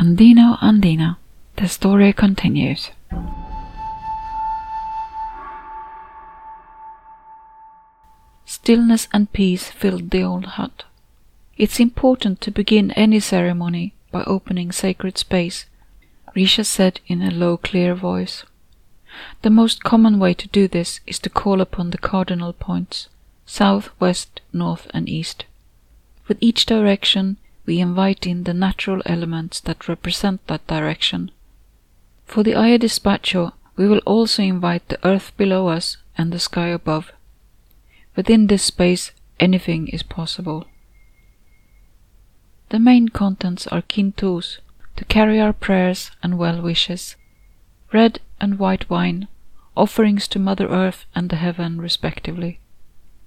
Andino Andina. The story continues. Stillness and peace filled the old hut. It's important to begin any ceremony by opening sacred space, Risha said in a low, clear voice. The most common way to do this is to call upon the cardinal points south, west, north, and east. With each direction, we invite in the natural elements that represent that direction. For the Aya Despacho, we will also invite the earth below us and the sky above. Within this space, anything is possible. The main contents are kintus, to carry our prayers and well wishes, red and white wine, offerings to Mother Earth and the heaven respectively.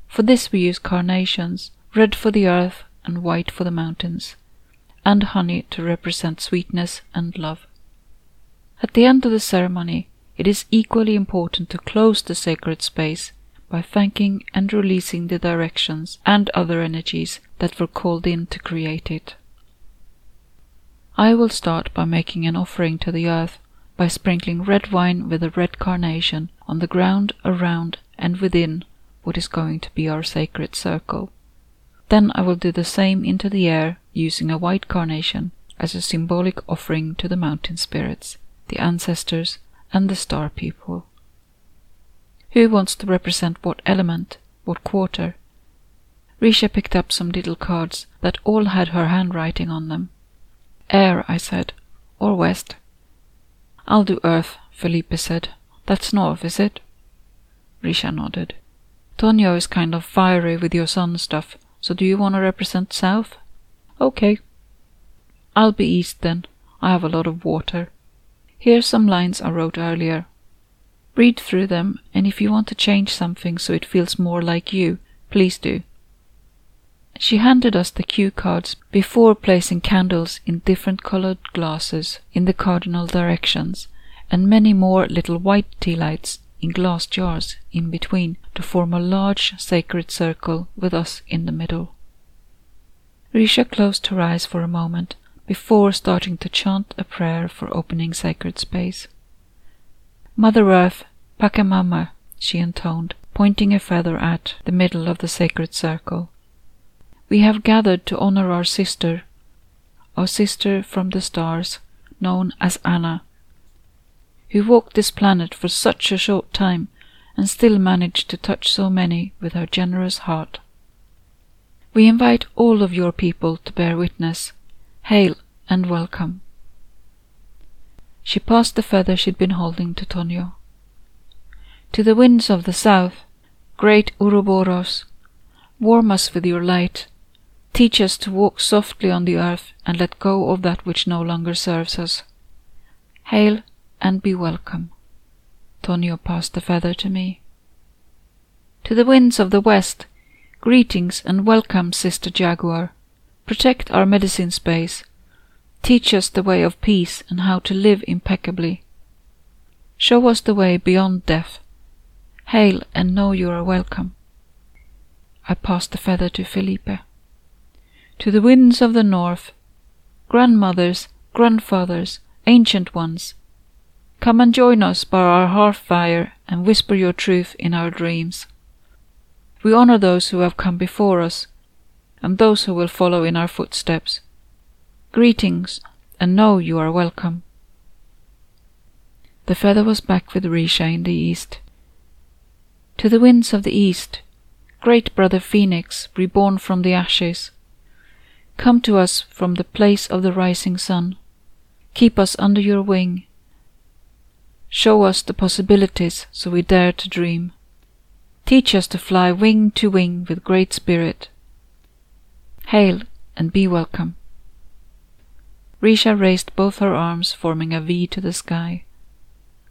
For this we use carnations, red for the earth and white for the mountains, and honey to represent sweetness and love. At the end of the ceremony, it is equally important to close the sacred space by thanking and releasing the directions and other energies that were called in to create it. I will start by making an offering to the earth by sprinkling red wine with a red carnation on the ground around and within what is going to be our sacred circle. Then I will do the same into the air using a white carnation as a symbolic offering to the mountain spirits, the ancestors, and the star people. Who wants to represent what element, what quarter? Risha picked up some little cards that all had her handwriting on them. Air, I said, or west. I'll do earth, Felipe said. That's north, is it? Risha nodded. Tonio is kind of fiery with your sun stuff, so do you want to represent south? Okay. I'll be east then. I have a lot of water. Here's some lines I wrote earlier. Read through them, and if you want to change something so it feels more like you, please do. She handed us the cue cards before placing candles in different colored glasses in the cardinal directions, and many more little white tea lights in glass jars in between to form a large sacred circle with us in the middle. Risha closed her eyes for a moment before starting to chant a prayer for opening sacred space. Mother Earth, Pachamama, she intoned, pointing a feather at the middle of the sacred circle. We have gathered to honor our sister, our sister from the stars, known as Anna, who walked this planet for such a short time and still managed to touch so many with her generous heart. We invite all of your people to bear witness. Hail and welcome. She passed the feather she'd been holding to Tonio. To the winds of the south, great Uroboros, warm us with your light. Teach us to walk softly on the earth and let go of that which no longer serves us. Hail and be welcome. Tonio passed the feather to me. To the winds of the west, greetings and welcome, Sister Jaguar. Protect our medicine space. Teach us the way of peace and how to live impeccably. Show us the way beyond death. Hail and know you are welcome. I passed the feather to Felipe. To the winds of the north, grandmothers, grandfathers, ancient ones, Come and join us by our hearth fire and whisper your truth in our dreams. We honor those who have come before us and those who will follow in our footsteps. Greetings, and know you are welcome. The feather was back with Risha in the east. To the winds of the east, great brother Phoenix, reborn from the ashes, come to us from the place of the rising sun. Keep us under your wing Show us the possibilities so we dare to dream. Teach us to fly wing to wing with great spirit. Hail and be welcome. Risha raised both her arms, forming a V to the sky.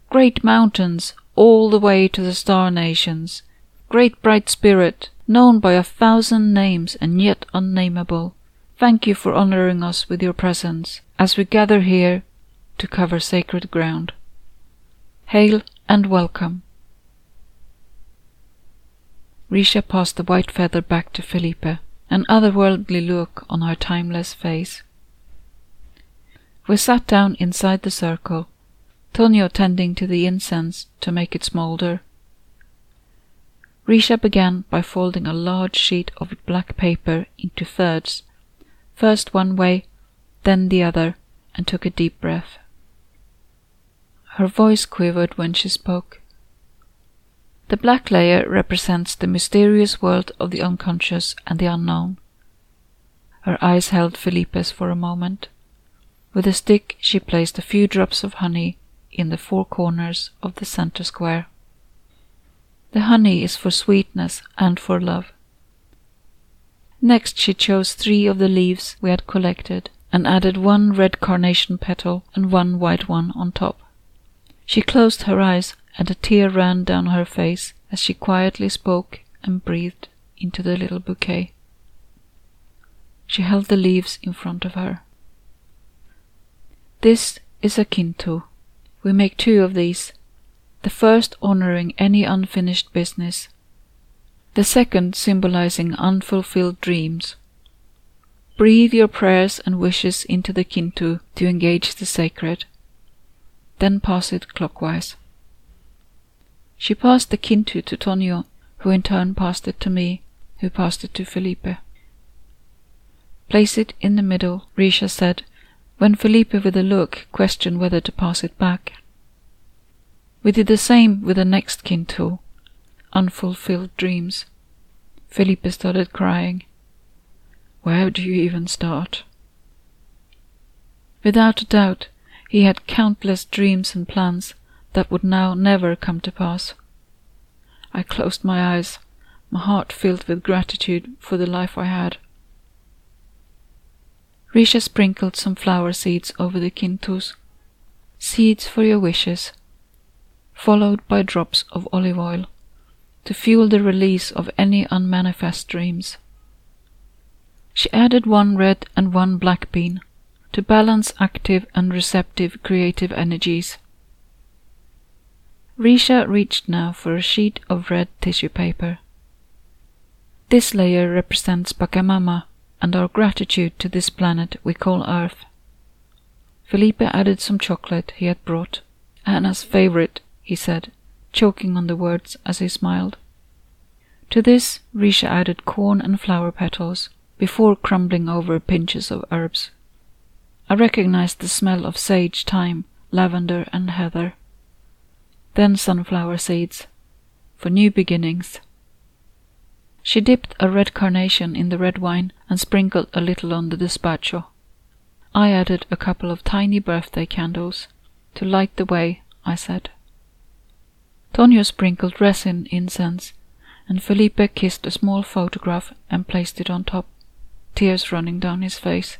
Great mountains, all the way to the star nations. Great bright spirit, known by a thousand names and yet unnameable. Thank you for honoring us with your presence as we gather here to cover sacred ground. Hail and welcome. Risha passed the white feather back to Felipe, an otherworldly look on her timeless face. We sat down inside the circle, Tonio tending to the incense to make it smoulder. Risha began by folding a large sheet of black paper into thirds, first one way, then the other, and took a deep breath. Her voice quivered when she spoke. The black layer represents the mysterious world of the unconscious and the unknown. Her eyes held Felipe's for a moment. With a stick, she placed a few drops of honey in the four corners of the center square. The honey is for sweetness and for love. Next, she chose three of the leaves we had collected and added one red carnation petal and one white one on top. She closed her eyes and a tear ran down her face as she quietly spoke and breathed into the little bouquet. She held the leaves in front of her. This is a kintu. We make two of these, the first honoring any unfinished business, the second symbolizing unfulfilled dreams. Breathe your prayers and wishes into the kintu to engage the sacred. Then pass it clockwise. She passed the kintu to Tonio, who in turn passed it to me, who passed it to Felipe. Place it in the middle, Risha said, when Felipe with a look questioned whether to pass it back. We did the same with the next kintu, unfulfilled dreams. Felipe started crying. Where do you even start? Without a doubt, he had countless dreams and plans that would now never come to pass. I closed my eyes, my heart filled with gratitude for the life I had. Risha sprinkled some flower seeds over the kintus, seeds for your wishes, followed by drops of olive oil to fuel the release of any unmanifest dreams. She added one red and one black bean to balance active and receptive creative energies. Risha reached now for a sheet of red tissue paper. This layer represents Pachamama and our gratitude to this planet we call Earth. Felipe added some chocolate he had brought, Anna's favorite, he said, choking on the words as he smiled. To this, Risha added corn and flower petals before crumbling over pinches of herbs. I recognized the smell of sage, thyme, lavender, and heather. Then sunflower seeds, for new beginnings. She dipped a red carnation in the red wine and sprinkled a little on the despacho. I added a couple of tiny birthday candles. To light the way, I said. Tonio sprinkled resin incense, and Felipe kissed a small photograph and placed it on top, tears running down his face.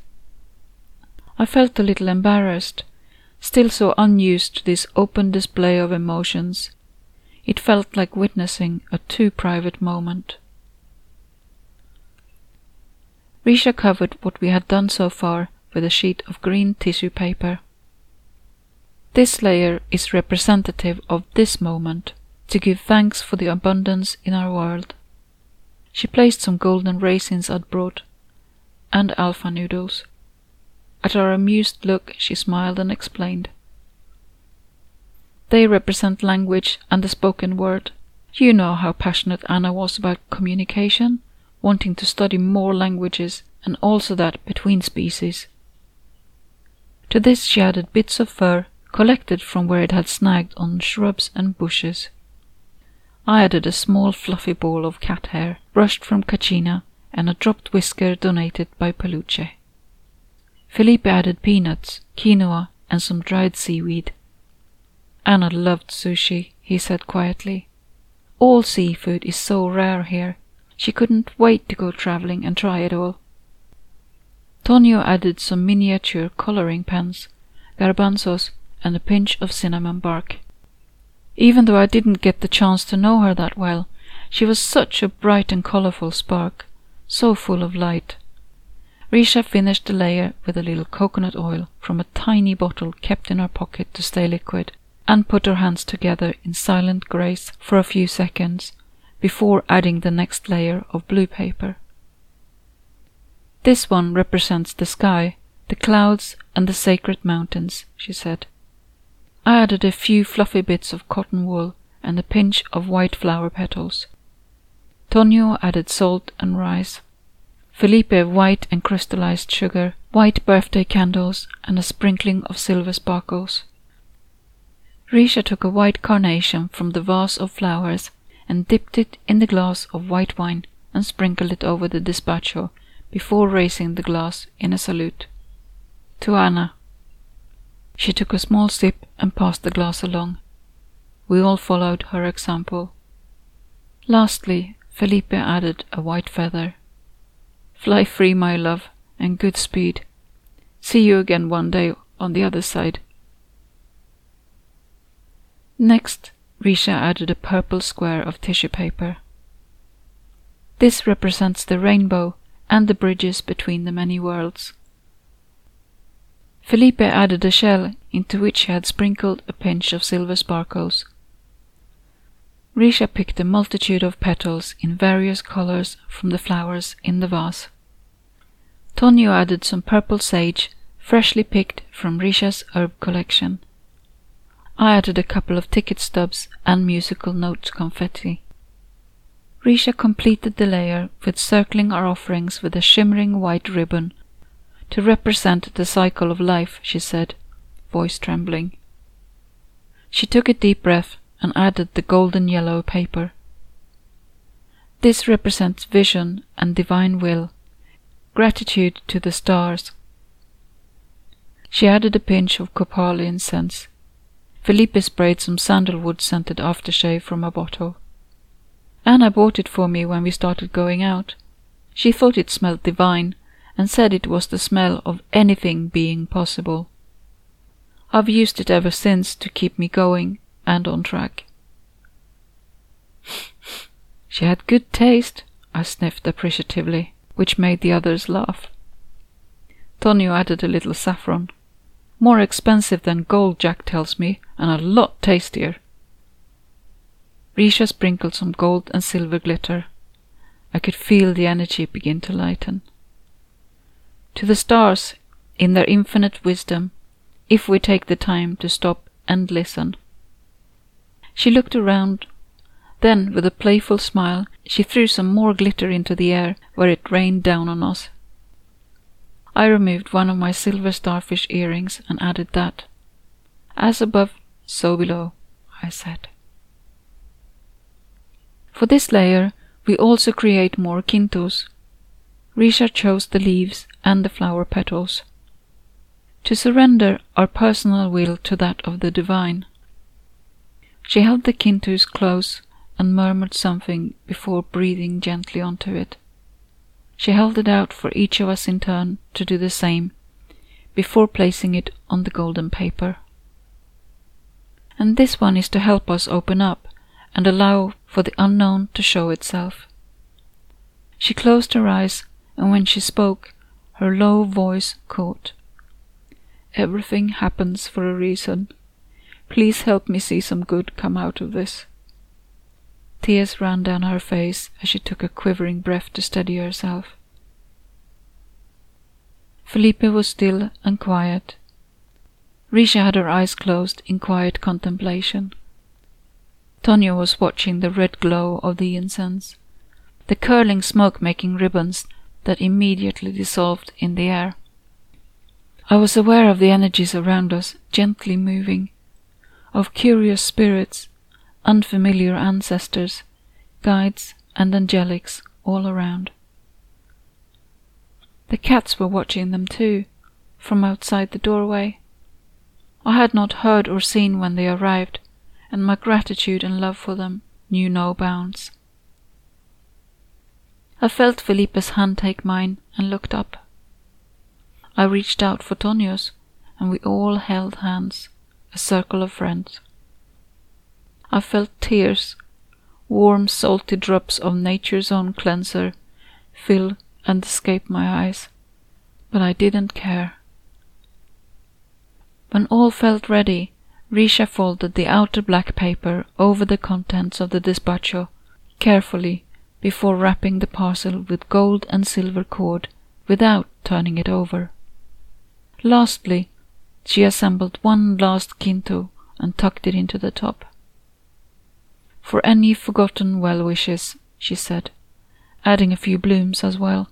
I felt a little embarrassed, still so unused to this open display of emotions. It felt like witnessing a too private moment. Risha covered what we had done so far with a sheet of green tissue paper. This layer is representative of this moment, to give thanks for the abundance in our world. She placed some golden raisins I'd brought, and alpha noodles. At our amused look, she smiled and explained. They represent language and the spoken word. You know how passionate Anna was about communication, wanting to study more languages and also that between species. To this she added bits of fur collected from where it had snagged on shrubs and bushes. I added a small fluffy ball of cat hair, brushed from Kachina, and a dropped whisker donated by Peluche. Felipe added peanuts, quinoa, and some dried seaweed. Anna loved sushi, he said quietly. All seafood is so rare here. She couldn't wait to go traveling and try it all. Tonio added some miniature coloring pens, garbanzos, and a pinch of cinnamon bark. Even though I didn't get the chance to know her that well, she was such a bright and colorful spark, so full of light. Risha finished the layer with a little coconut oil from a tiny bottle kept in her pocket to stay liquid, and put her hands together in silent grace for a few seconds before adding the next layer of blue paper. This one represents the sky, the clouds, and the sacred mountains, she said. I added a few fluffy bits of cotton wool and a pinch of white flower petals. Tonio added salt and rice. Felipe white and crystallized sugar, white birthday candles, and a sprinkling of silver sparkles. Risha took a white carnation from the vase of flowers and dipped it in the glass of white wine and sprinkled it over the despacho before raising the glass in a salute. To Anna. She took a small sip and passed the glass along. We all followed her example. Lastly, Felipe added a white feather. Fly free, my love, and good speed. See you again one day on the other side. Next, Risha added a purple square of tissue paper. This represents the rainbow and the bridges between the many worlds. Felipe added a shell into which he had sprinkled a pinch of silver sparkles. Risha picked a multitude of petals in various colors from the flowers in the vase. Tonio added some purple sage, freshly picked from Risha's herb collection. I added a couple of ticket stubs and musical note confetti. Risha completed the layer with circling our offerings with a shimmering white ribbon to represent the cycle of life, she said, voice trembling. She took a deep breath and added the golden yellow paper. This represents vision and divine will, gratitude to the stars. She added a pinch of copal incense Felipe sprayed some sandalwood scented aftershave from a bottle. Anna bought it for me when we started going out. She thought it smelled divine and said it was the smell of anything being possible. I've used it ever since to keep me going and on track. she had good taste, I sniffed appreciatively, which made the others laugh. Tonio added a little saffron. More expensive than gold, Jack tells me, and a lot tastier. Risha sprinkled some gold and silver glitter. I could feel the energy begin to lighten. To the stars, in their infinite wisdom, if we take the time to stop and listen. She looked around. Then, with a playful smile, she threw some more glitter into the air, where it rained down on us. I removed one of my silver starfish earrings and added that. As above, so below, I said. For this layer, we also create more quintos. Risha chose the leaves and the flower petals. To surrender our personal will to that of the divine. She held the kintus close and murmured something before breathing gently onto it. She held it out for each of us in turn to do the same, before placing it on the golden paper. And this one is to help us open up and allow for the unknown to show itself. She closed her eyes, and when she spoke, her low voice caught. Everything happens for a reason. Please help me see some good come out of this. Tears ran down her face as she took a quivering breath to steady herself. Felipe was still and quiet. Risha had her eyes closed in quiet contemplation. Tonio was watching the red glow of the incense, the curling smoke making ribbons that immediately dissolved in the air. I was aware of the energies around us gently moving, of curious spirits unfamiliar ancestors, guides, and angelics all around. The cats were watching them too, from outside the doorway. I had not heard or seen when they arrived, and my gratitude and love for them knew no bounds. I felt Felipe's hand take mine and looked up. I reached out for Tonio's, and we all held hands, a circle of friends. I felt tears, warm salty drops of nature's own cleanser, fill and escape my eyes, but I didn't care. When all felt ready, Risha folded the outer black paper over the contents of the despacho carefully before wrapping the parcel with gold and silver cord without turning it over. Lastly, she assembled one last quinto and tucked it into the top. For any forgotten well wishes, she said, adding a few blooms as well.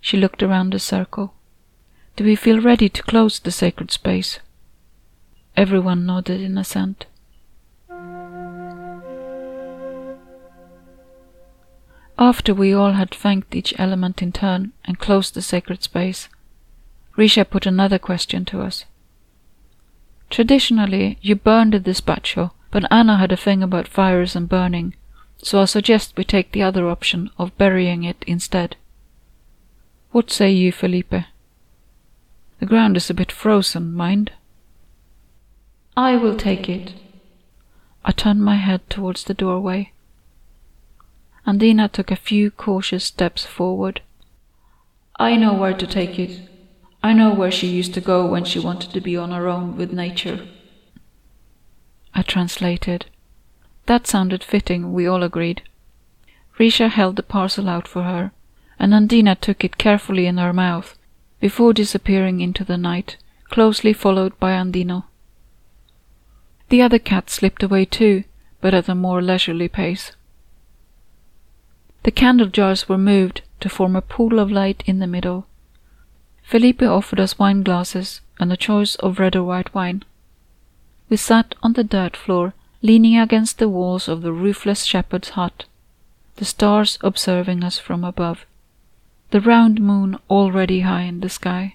She looked around the circle. Do we feel ready to close the sacred space? Everyone nodded in assent. After we all had thanked each element in turn and closed the sacred space, Risha put another question to us. Traditionally, you burn the despacho, but Anna had a thing about fires and burning, so I suggest we take the other option of burying it instead. What say you, Felipe? The ground is a bit frozen, mind. I will take it. I turned my head towards the doorway. Andina took a few cautious steps forward. I know where to take it. I know where she used to go when she wanted to be on her own with nature. I translated. That sounded fitting, we all agreed. Risha held the parcel out for her, and Andina took it carefully in her mouth before disappearing into the night, closely followed by Andino. The other cat slipped away too, but at a more leisurely pace. The candle jars were moved to form a pool of light in the middle. Felipe offered us wine glasses and a choice of red or white wine. We sat on the dirt floor, leaning against the walls of the roofless shepherd's hut, the stars observing us from above the round moon already high in the sky.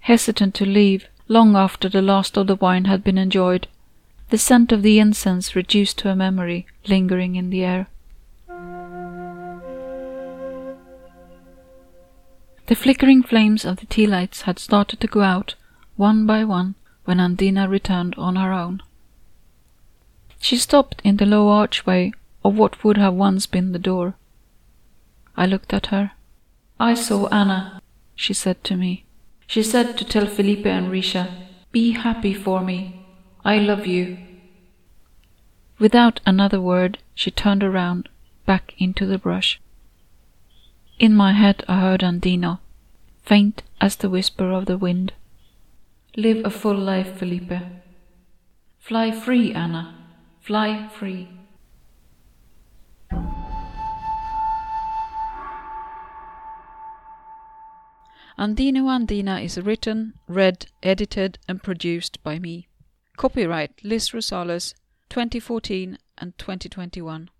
Hesitant to leave, long after the last of the wine had been enjoyed, the scent of the incense reduced to a memory lingering in the air. The flickering flames of the tea lights had started to go out, one by one, when Andina returned on her own. She stopped in the low archway of what would have once been the door. I looked at her. I saw Anna, she said to me. She said to tell Felipe and Risha, Be happy for me. I love you. Without another word, she turned around, back into the brush. In my head, I heard Andino, faint as the whisper of the wind. Live a full life, Felipe. Fly free, Anna. Fly free. Andino Andina is written, read, edited, and produced by me. Copyright Liz Rosales, 2014 and 2021.